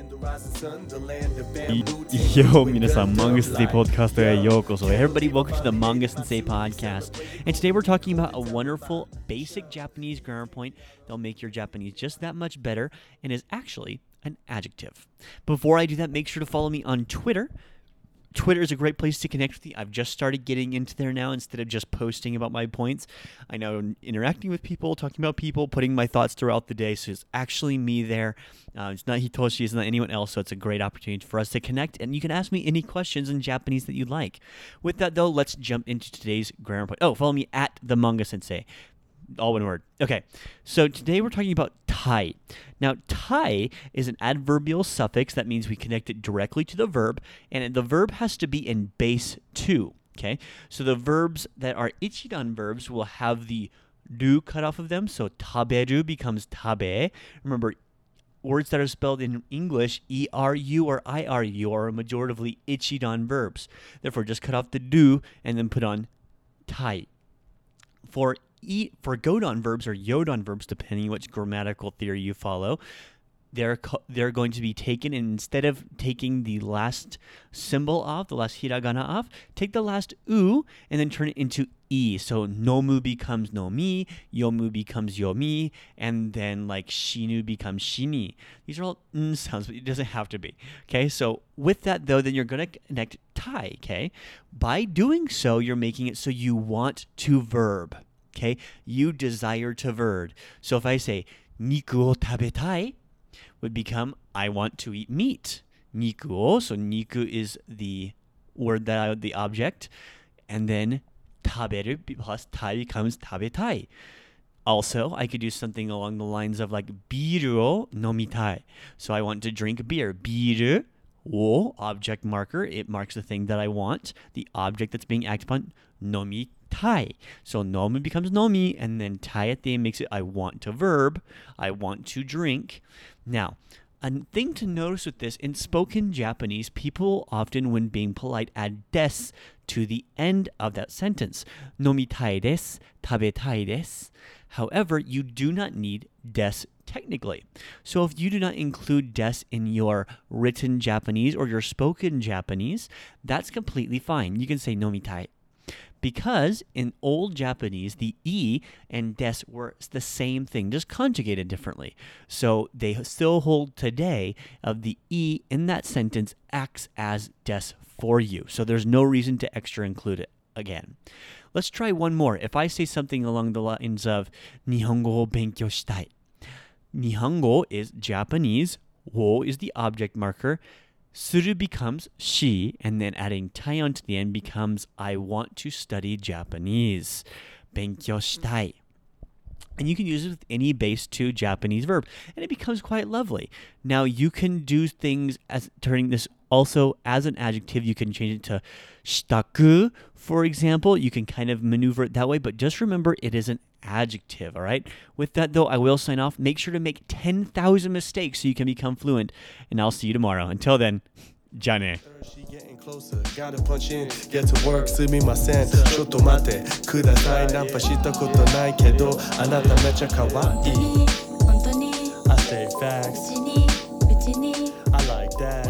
Yo, minasan, and Say Podcast, yoko. Hey everybody, welcome to the Manga Sensei Podcast. And today we're talking about a wonderful basic Japanese grammar point that'll make your Japanese just that much better and is actually an adjective. Before I do that, make sure to follow me on Twitter Twitter is a great place to connect with you. I've just started getting into there now instead of just posting about my points. I know interacting with people, talking about people, putting my thoughts throughout the day. So it's actually me there. Uh, it's not Hitoshi, it's not anyone else. So it's a great opportunity for us to connect. And you can ask me any questions in Japanese that you'd like. With that, though, let's jump into today's grammar point. Oh, follow me at the manga sensei all one word. Okay, so today we're talking about Now, tai is an adverbial suffix that means we connect it directly to the verb, and the verb has to be in base two. Okay, so the verbs that are ichidan verbs will have the do cut off of them. So taberu becomes tabe. Remember, words that are spelled in English, E-R-U or I-R-U, are majoritively ichidan verbs. Therefore, just cut off the do and then put on tai. For e for godan verbs or yodan verbs, depending which grammatical theory you follow, they're co- they're going to be taken and instead of taking the last symbol off, the last hiragana off, take the last u and then turn it into e. So nomu becomes nomi, yomu becomes yomi, and then like shinu becomes shini. These are all mm sounds, but it doesn't have to be. Okay, so with that though, then you're gonna connect tai. Okay, by doing so, you're making it so you want to verb. Okay, you desire to verb. So if I say niku o tabetai, would become I want to eat meat. Niku o, so niku is the word that I, the object, and then taberu plus tai becomes tabetai. Also, I could do something along the lines of like biru nomitai. So I want to drink beer. Biru o object marker. It marks the thing that I want. The object that's being acted upon. Nomi tai. So nomi becomes nomi, and then tai at the end makes it I want to verb. I want to drink. Now, a thing to notice with this in spoken Japanese, people often, when being polite, add des to the end of that sentence. Nomi Nomitai desu, tabetai des. However, you do not need des technically. So if you do not include des in your written Japanese or your spoken Japanese, that's completely fine. You can say nomi nomitai because in old Japanese, the e and des were the same thing, just conjugated differently. So they still hold today of the e in that sentence acts as des for you. So there's no reason to extra include it again. Let's try one more. If I say something along the lines of Nihongo benkyou shitai. Nihongo is Japanese, wo is the object marker, Suru becomes shi, and then adding taion to the end becomes I want two study Japanese. 勉強したい. And you can use it with any base to Japanese verb, and it becomes quite lovely. Now you can do things as turning this also as an adjective. You can change it to shitaku, for example. You can kind of maneuver it that way, but just remember it is an adjective. All right. With that, though, I will sign off. Make sure to make 10,000 mistakes so you can become fluent. And I'll see you tomorrow. Until then, Johnny. Closer, gotta punch in, get to work, すみません。ちょっと待ってください。ナンパしたことないけど、あなためちゃ可愛い。本当に、本当に。I stay facts. うちに、うちに。I like that.